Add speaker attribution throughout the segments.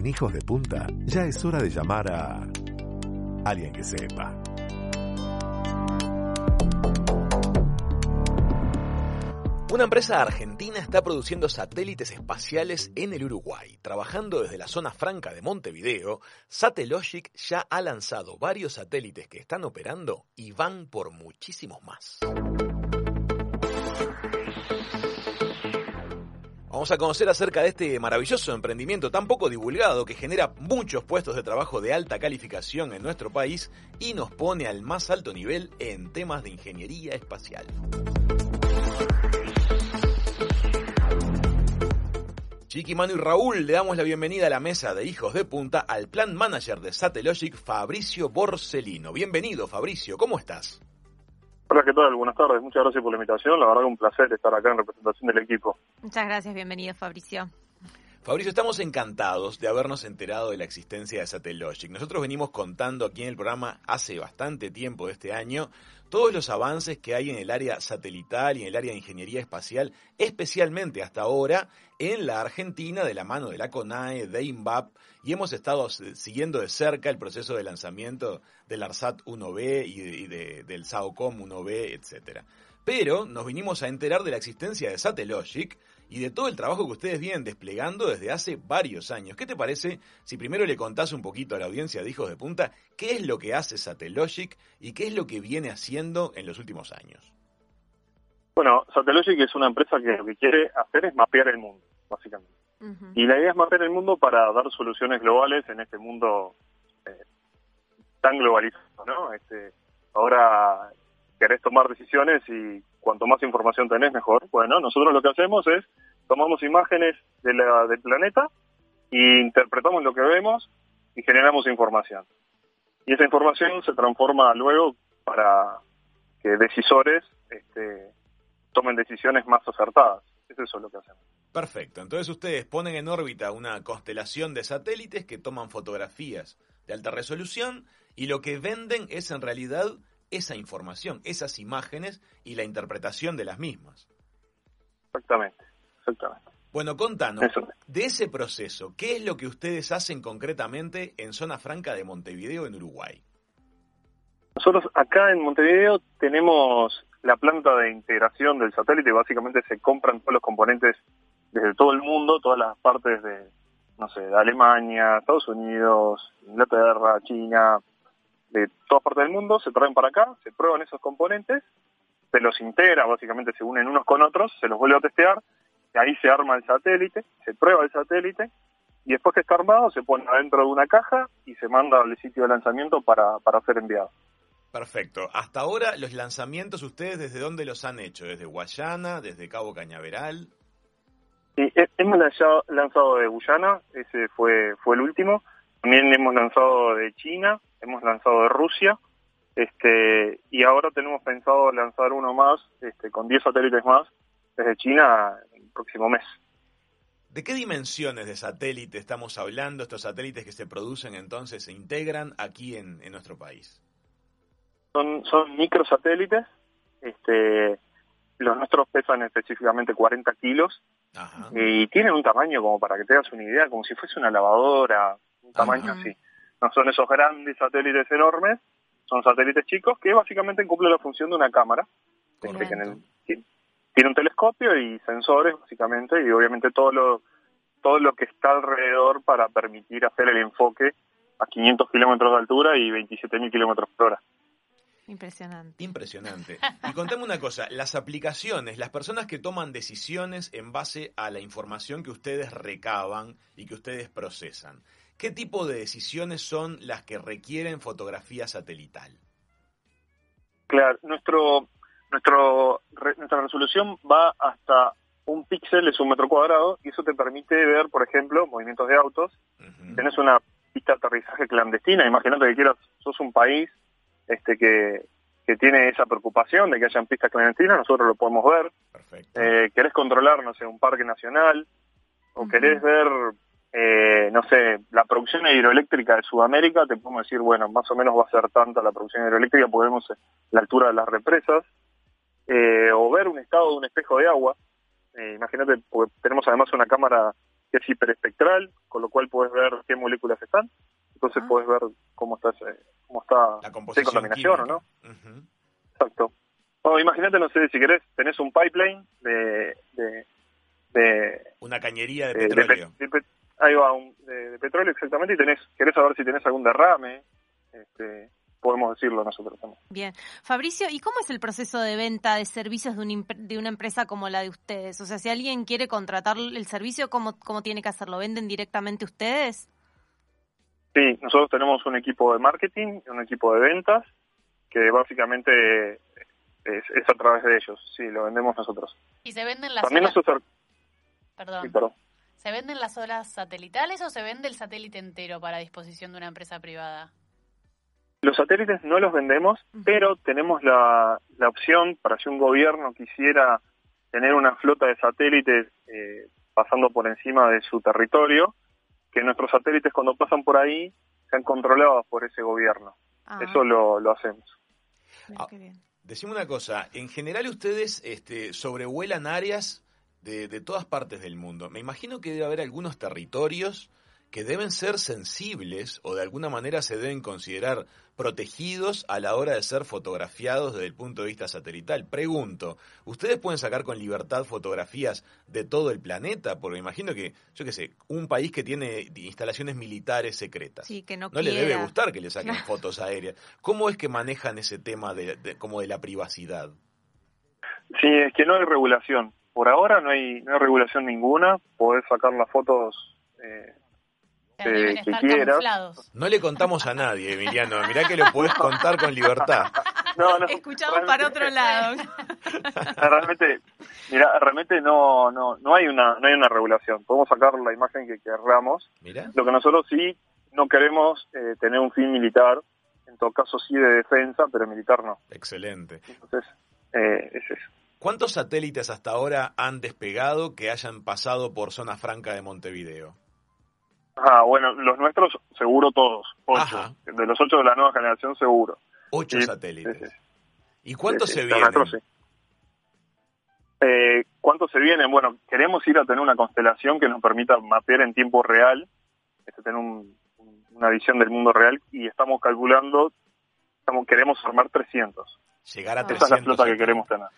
Speaker 1: En Hijos de Punta ya es hora de llamar a alguien que sepa.
Speaker 2: Una empresa argentina está produciendo satélites espaciales en el Uruguay. Trabajando desde la zona franca de Montevideo, Satellogic ya ha lanzado varios satélites que están operando y van por muchísimos más. Vamos a conocer acerca de este maravilloso emprendimiento tan poco divulgado que genera muchos puestos de trabajo de alta calificación en nuestro país y nos pone al más alto nivel en temas de ingeniería espacial. Chiqui, Manu y Raúl, le damos la bienvenida a la mesa de Hijos de Punta al plan manager de Satellogic, Fabricio Borsellino. Bienvenido, Fabricio, ¿cómo estás?
Speaker 3: Hola, ¿qué tal? Buenas tardes, muchas gracias por la invitación. La verdad que un placer estar acá en representación del equipo.
Speaker 4: Muchas gracias, bienvenido, Fabricio.
Speaker 2: Fabricio, estamos encantados de habernos enterado de la existencia de Satellogic. Nosotros venimos contando aquí en el programa hace bastante tiempo de este año todos los avances que hay en el área satelital y en el área de ingeniería espacial, especialmente hasta ahora en la Argentina de la mano de la CONAE, de INVAP, y hemos estado siguiendo de cerca el proceso de lanzamiento del ARSAT 1B y, del SAOCOM 1B, etcétera. Pero nos vinimos a enterar de la existencia de Satellogic y de todo el trabajo que ustedes vienen desplegando desde hace varios años. ¿Qué te parece si primero le contás un poquito a la audiencia de Hijos de Punta qué es lo que hace Satellogic y qué es lo que viene haciendo en los últimos años?
Speaker 3: Bueno, Satellogic es una empresa que lo que quiere hacer es mapear el mundo, básicamente. Y la idea es mapear el mundo para dar soluciones globales en este mundo eh, tan globalizado, ¿no? Este, ahora querés tomar decisiones y cuanto más información tenés, mejor. Bueno, nosotros lo que hacemos es tomamos imágenes de la, del planeta e interpretamos lo que vemos y generamos información. Y esa información se transforma luego para que decisores este, tomen decisiones más acertadas. Eso es lo que hacemos.
Speaker 2: Perfecto. Entonces ustedes ponen en órbita una constelación de satélites que toman fotografías de alta resolución y lo que venden es en realidad esa información, esas imágenes y la interpretación de las mismas.
Speaker 3: Exactamente, exactamente.
Speaker 2: Bueno, contanos, de ese proceso, ¿qué es lo que ustedes hacen concretamente en Zona Franca de Montevideo, en Uruguay?
Speaker 3: Nosotros acá en Montevideo tenemos la planta de integración del satélite, básicamente se compran todos los componentes desde todo el mundo, todas las partes de, no sé, de Alemania, Estados Unidos, Inglaterra, China, de todas partes del mundo, se traen para acá, se prueban esos componentes, se los integra, básicamente se unen unos con otros, se los vuelve a testear, y ahí se arma el satélite, se prueba el satélite, y después que está armado se pone adentro de una caja y se manda al sitio de lanzamiento para, para ser enviado.
Speaker 2: Perfecto. Hasta ahora, los lanzamientos, ¿ustedes desde dónde los han hecho? ¿Desde Guayana? ¿Desde Cabo Cañaveral?
Speaker 3: Sí, hemos lanzado de Guyana, ese fue, fue el último. También hemos lanzado de China, hemos lanzado de Rusia, este, y ahora tenemos pensado lanzar uno más, este, con 10 satélites más, desde China el próximo mes.
Speaker 2: ¿De qué dimensiones de satélite estamos hablando? Estos satélites que se producen entonces se integran aquí en, nuestro país.
Speaker 3: Son, son microsatélites, este, los nuestros pesan específicamente 40 kilos y tienen un tamaño como para que te hagas una idea, como si fuese una lavadora, un tamaño así. No son esos grandes satélites enormes, son satélites chicos que básicamente cumplen la función de una cámara. Este, tiene un telescopio y sensores básicamente y obviamente todo lo todo lo que está alrededor para permitir hacer el enfoque a 500 kilómetros de altura y 27.000 kilómetros por hora.
Speaker 4: Impresionante.
Speaker 2: Impresionante. Y contame una cosa, las aplicaciones, las personas que toman decisiones en base a la información que ustedes recaban y que ustedes procesan, ¿qué tipo de decisiones son las que requieren fotografía satelital?
Speaker 3: Claro, nuestro, nuestro, nuestra resolución va hasta un píxel es un metro cuadrado y eso te permite ver, por ejemplo, movimientos de autos. Tienes una pista de aterrizaje clandestina, imagínate que quieras, sos un país este que, que tiene esa preocupación de que hayan pistas clandestinas, nosotros lo podemos ver. Eh, querés controlar, no sé, un parque nacional, o querés ver, eh, no sé, la producción hidroeléctrica de Sudamérica, te podemos decir, bueno, más o menos va a ser tanta la producción hidroeléctrica, podemos la altura de las represas, eh, o ver un estado de un espejo de agua. Eh, imagínate, tenemos además una cámara que es hiperespectral, con lo cual puedes ver qué moléculas están. Entonces ah. puedes ver cómo está, cómo está
Speaker 2: la contaminación o no.
Speaker 3: Exacto. O imagínate, no sé, si querés, tenés un pipeline de... de,
Speaker 2: Una cañería de petróleo.
Speaker 3: Ahí va, de, petróleo exactamente, y tenés, querés saber si tenés algún derrame, este, podemos decirlo nosotros también.
Speaker 4: Bien. Fabricio, ¿y cómo es el proceso de venta de servicios de, de una empresa como la de ustedes? O sea, si alguien quiere contratar el servicio, ¿cómo, ¿cómo tiene que hacerlo? ¿Venden directamente ustedes?
Speaker 3: Sí, nosotros tenemos un equipo de marketing, un equipo de ventas, que básicamente es, a través de ellos. Sí, lo vendemos nosotros.
Speaker 5: ¿Y se venden las También Perdón. perdón. ¿Se venden las horas satelitales o se vende el satélite entero para disposición de una empresa privada?
Speaker 3: Los satélites no los vendemos, pero tenemos la, la opción para si un gobierno quisiera tener una flota de satélites eh, pasando por encima de su territorio, que nuestros satélites cuando pasan por ahí sean controlados por ese gobierno. Ah. Eso lo, lo hacemos.
Speaker 2: Ah, decime una cosa, en general ustedes este, sobrevuelan áreas de, de todas partes del mundo. Me imagino que debe haber algunos territorios que deben ser sensibles o de alguna manera se deben considerar protegidos a la hora de ser fotografiados desde el punto de vista satelital. Pregunto, ¿ustedes pueden sacar con libertad fotografías de todo el planeta? Porque me imagino que, yo qué sé, un país que tiene instalaciones militares secretas,
Speaker 4: que no,
Speaker 2: le debe gustar que le saquen fotos aéreas. ¿Cómo es que manejan ese tema de, como de la privacidad?
Speaker 3: Sí, es que no hay regulación. Por ahora no hay, no hay regulación ninguna. Podés sacar las fotos eh, que,
Speaker 2: No le contamos a nadie, Emiliano. Mirá que lo puedes contar con libertad.
Speaker 4: No, no, Escuchamos para otro lado.
Speaker 3: realmente, mira, realmente no, no, no hay una, no hay una regulación. Podemos sacar la imagen que querramos. Lo que nosotros sí no queremos eh, tener un fin militar. En todo caso sí de defensa, pero militar no.
Speaker 2: Excelente.
Speaker 3: Entonces, eh, es eso.
Speaker 2: ¿Cuántos satélites hasta ahora han despegado que hayan pasado por zona franca de Montevideo?
Speaker 3: Ah, bueno, los nuestros seguro todos, ocho. De los ocho de la nueva generación seguro.
Speaker 2: Ocho satélites. ¿Y cuántos se vienen?
Speaker 3: Eh, ¿Cuántos se vienen? Bueno, queremos ir a tener una constelación que nos permita mapear en tiempo real, este, tener una visión del mundo real y estamos calculando, estamos, queremos armar 300.
Speaker 2: Llegar a 300.
Speaker 3: Esa es la flota que queremos tener.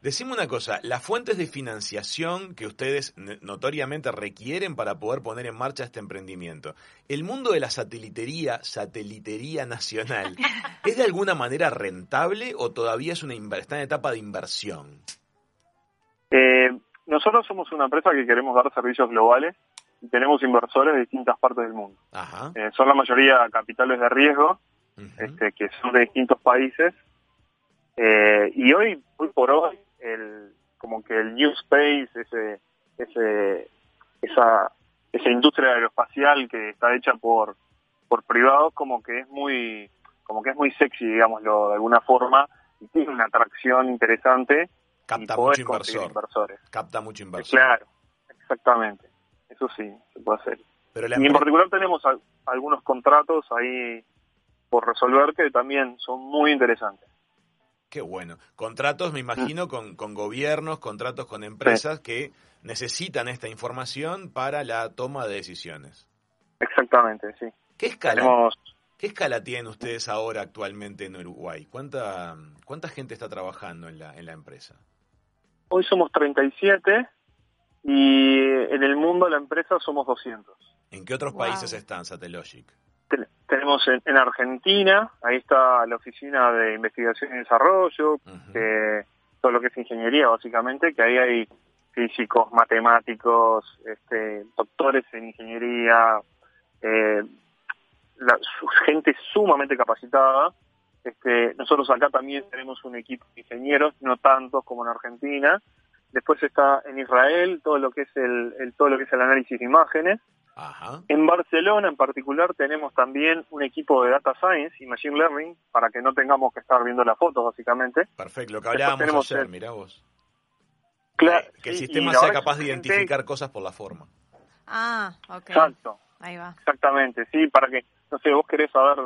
Speaker 2: Decime una cosa, las fuentes de financiación que ustedes notoriamente requieren para poder poner en marcha este emprendimiento, ¿el mundo de la satelitería, satelitería nacional, es de alguna manera rentable o todavía es una está en etapa de inversión?
Speaker 3: Eh, nosotros somos una empresa que queremos dar servicios globales y tenemos inversores de distintas partes del mundo. Eh, son la mayoría capitales de riesgo, este, que son de distintos países. Eh, y hoy, hoy por hoy, el como que el New Space, ese, ese, esa, esa industria aeroespacial que está hecha por, por privados, como que es muy, como que es muy sexy, digámoslo de alguna forma, y tiene una atracción interesante.
Speaker 2: Capta mucho inversor. Inversores. Capta mucho inversor.
Speaker 3: Claro, exactamente. Eso sí, se puede hacer. Pero y en particular tenemos algunos contratos ahí por resolver que también son muy interesantes.
Speaker 2: Qué bueno. Contratos, me imagino, con, con gobiernos, contratos con empresas que necesitan esta información para la toma de decisiones.
Speaker 3: Exactamente, sí.
Speaker 2: ¿Qué escala, ¿qué escala tienen ustedes ahora actualmente en Uruguay? ¿Cuánta, cuánta gente está trabajando en la, en la empresa?
Speaker 3: Hoy somos 37 y en el mundo de la empresa somos 200.
Speaker 2: ¿En qué otros países están Satellogic?
Speaker 3: Tenemos en, Argentina, ahí está la Oficina de Investigación y Desarrollo, todo lo que es ingeniería básicamente, que ahí hay físicos, matemáticos, este, doctores en ingeniería, eh, la, gente sumamente capacitada. Este, nosotros acá también tenemos un equipo de ingenieros, no tantos como en Argentina. Después está en Israel todo lo que es el todo lo que es el análisis de imágenes en Barcelona en particular tenemos también un equipo de Data Science y Machine Learning para que no tengamos que estar viendo las fotos básicamente.
Speaker 2: Perfecto, lo que hablábamos ayer, mirá vos. Claro, que el sistema sea capaz de identificar cosas por la forma.
Speaker 4: Ah, ok.
Speaker 3: Exacto.
Speaker 4: Ahí va.
Speaker 3: Exactamente, sí, para que, no sé, vos querés saber,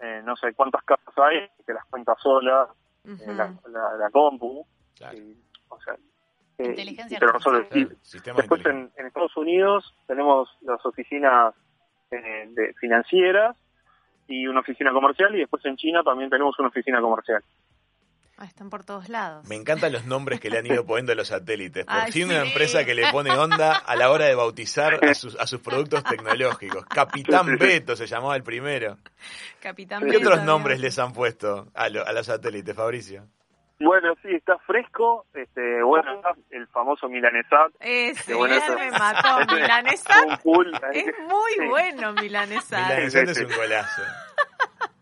Speaker 3: eh, no sé, cuántas casas hay, que las cuentas solas, eh, la, la, compu, o sea,
Speaker 5: inteligencia artificial.
Speaker 3: Después en, Estados Unidos tenemos las oficinas de financieras y una oficina comercial y después en China también tenemos una oficina comercial.
Speaker 4: Ah, están por todos lados.
Speaker 2: Me encantan los nombres que le han ido poniendo a los satélites. Por fin una empresa que le pone onda a la hora de bautizar a sus, a sus productos tecnológicos. Capitán Beto se llamaba el primero.
Speaker 4: Capitán
Speaker 2: ¿Qué otros nombres les han puesto a, a los satélites, Fabricio?
Speaker 3: Bueno, sí, está fresco. Este, bueno, está el famoso milanesat.
Speaker 4: Ese, bueno, me mató. Milanesat es muy bueno, milanesat.
Speaker 2: Milanesat es un golazo.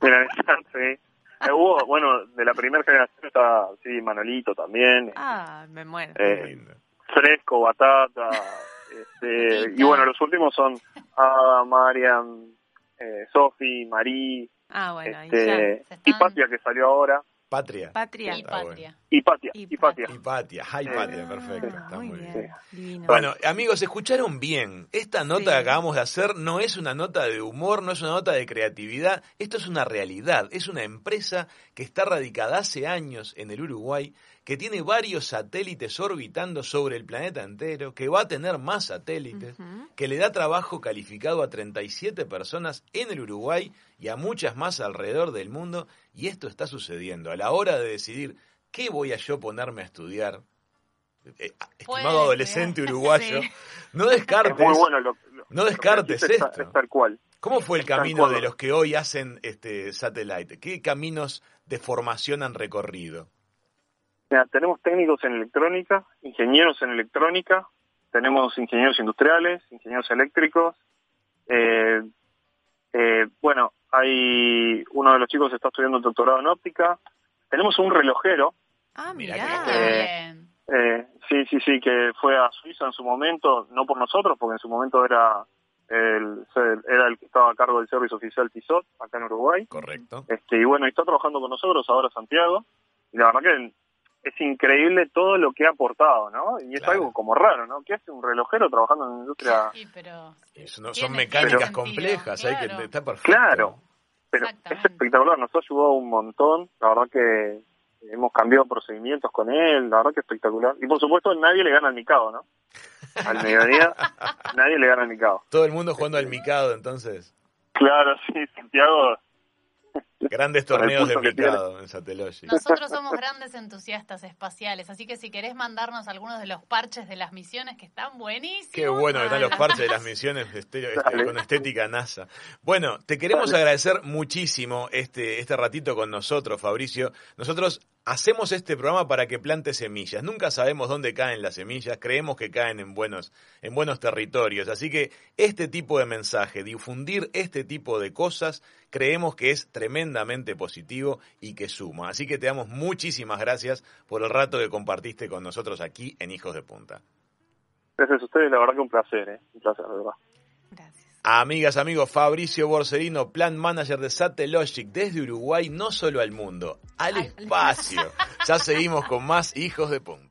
Speaker 3: Milanesat, sí. Eh, hubo, bueno, de la primera generación está, sí, Manolito también.
Speaker 4: Ah, me muero.
Speaker 3: Eh, fresco, batata. este, y bueno, los últimos son Ada, Marian, eh, Sofi, Marí.
Speaker 4: Ah, bueno,
Speaker 3: este, y Patia que salió ahora.
Speaker 2: Patria.
Speaker 4: Patria.
Speaker 5: Y Patria.
Speaker 3: Y Patia. Y Patia.
Speaker 2: Y Patia. Hi, Patia, perfecto.
Speaker 4: Está muy, bien.
Speaker 2: Bueno, amigos, escucharon bien. Esta nota que acabamos de hacer no es una nota de humor, no es una nota de creatividad. Esto es una realidad. Es una empresa que está radicada hace años en el Uruguay que tiene varios satélites orbitando sobre el planeta entero, que va a tener más satélites, que le da trabajo calificado a 37 personas en el Uruguay y a muchas más alrededor del mundo, y esto está sucediendo. A la hora de decidir qué voy a yo ponerme a estudiar, eh, estimado adolescente uruguayo, no descartes, no descartes esto. ¿Cómo fue el camino de los que hoy hacen este satélite? ¿Qué caminos de formación han recorrido?
Speaker 3: Tenemos técnicos en electrónica, ingenieros en electrónica, tenemos ingenieros industriales, ingenieros eléctricos. Eh, eh, bueno, hay uno de los chicos que está estudiando el doctorado en óptica. Tenemos un relojero.
Speaker 4: Ah, mira.
Speaker 3: Eh, sí, sí, sí, que fue a Suiza en su momento, no por nosotros, porque en su momento era el, era el que estaba a cargo del servicio oficial Tizot, acá en Uruguay.
Speaker 2: Correcto.
Speaker 3: Este, y bueno, está trabajando con nosotros ahora Santiago. Y la verdad que es increíble todo lo que ha aportado, ¿no? Y es algo como raro, ¿no? ¿Qué hace un relojero trabajando en la industria?
Speaker 5: Sí, pero...
Speaker 2: son mecánicas complejas, hay que estar perfecto.
Speaker 3: Claro, pero es espectacular, nos ha ayudado un montón, la verdad que hemos cambiado procedimientos con él, la verdad que espectacular. Y por supuesto nadie le gana al micado, ¿no? Al mediodía nadie le gana al micado.
Speaker 2: Todo el mundo jugando al micado, entonces.
Speaker 3: Claro, sí, Santiago
Speaker 2: Grandes torneos de picado en Satellogic.
Speaker 5: Nosotros somos grandes entusiastas espaciales, así que si querés mandarnos algunos de los parches de las misiones que están buenísimos.
Speaker 2: Qué bueno que están los parches de las misiones este, con estética NASA. Bueno, te queremos agradecer muchísimo este, este ratito con nosotros, Fabricio. Nosotros hacemos este programa para que plante semillas. Nunca sabemos dónde caen las semillas, creemos que caen en buenos, en buenos territorios. Así que este tipo de mensaje, difundir este tipo de cosas, creemos que es tremendamente positivo y que suma. Así que te damos muchísimas gracias por el rato que compartiste con nosotros aquí en Hijos de Punta.
Speaker 3: Gracias a ustedes, la verdad que un placer, ¿eh? un placer, de verdad.
Speaker 2: Amigas, amigos, Fabricio Borsellino, Plan Manager de Satellogic desde Uruguay, no solo al mundo, al espacio. ya seguimos con más Hijos de Punta.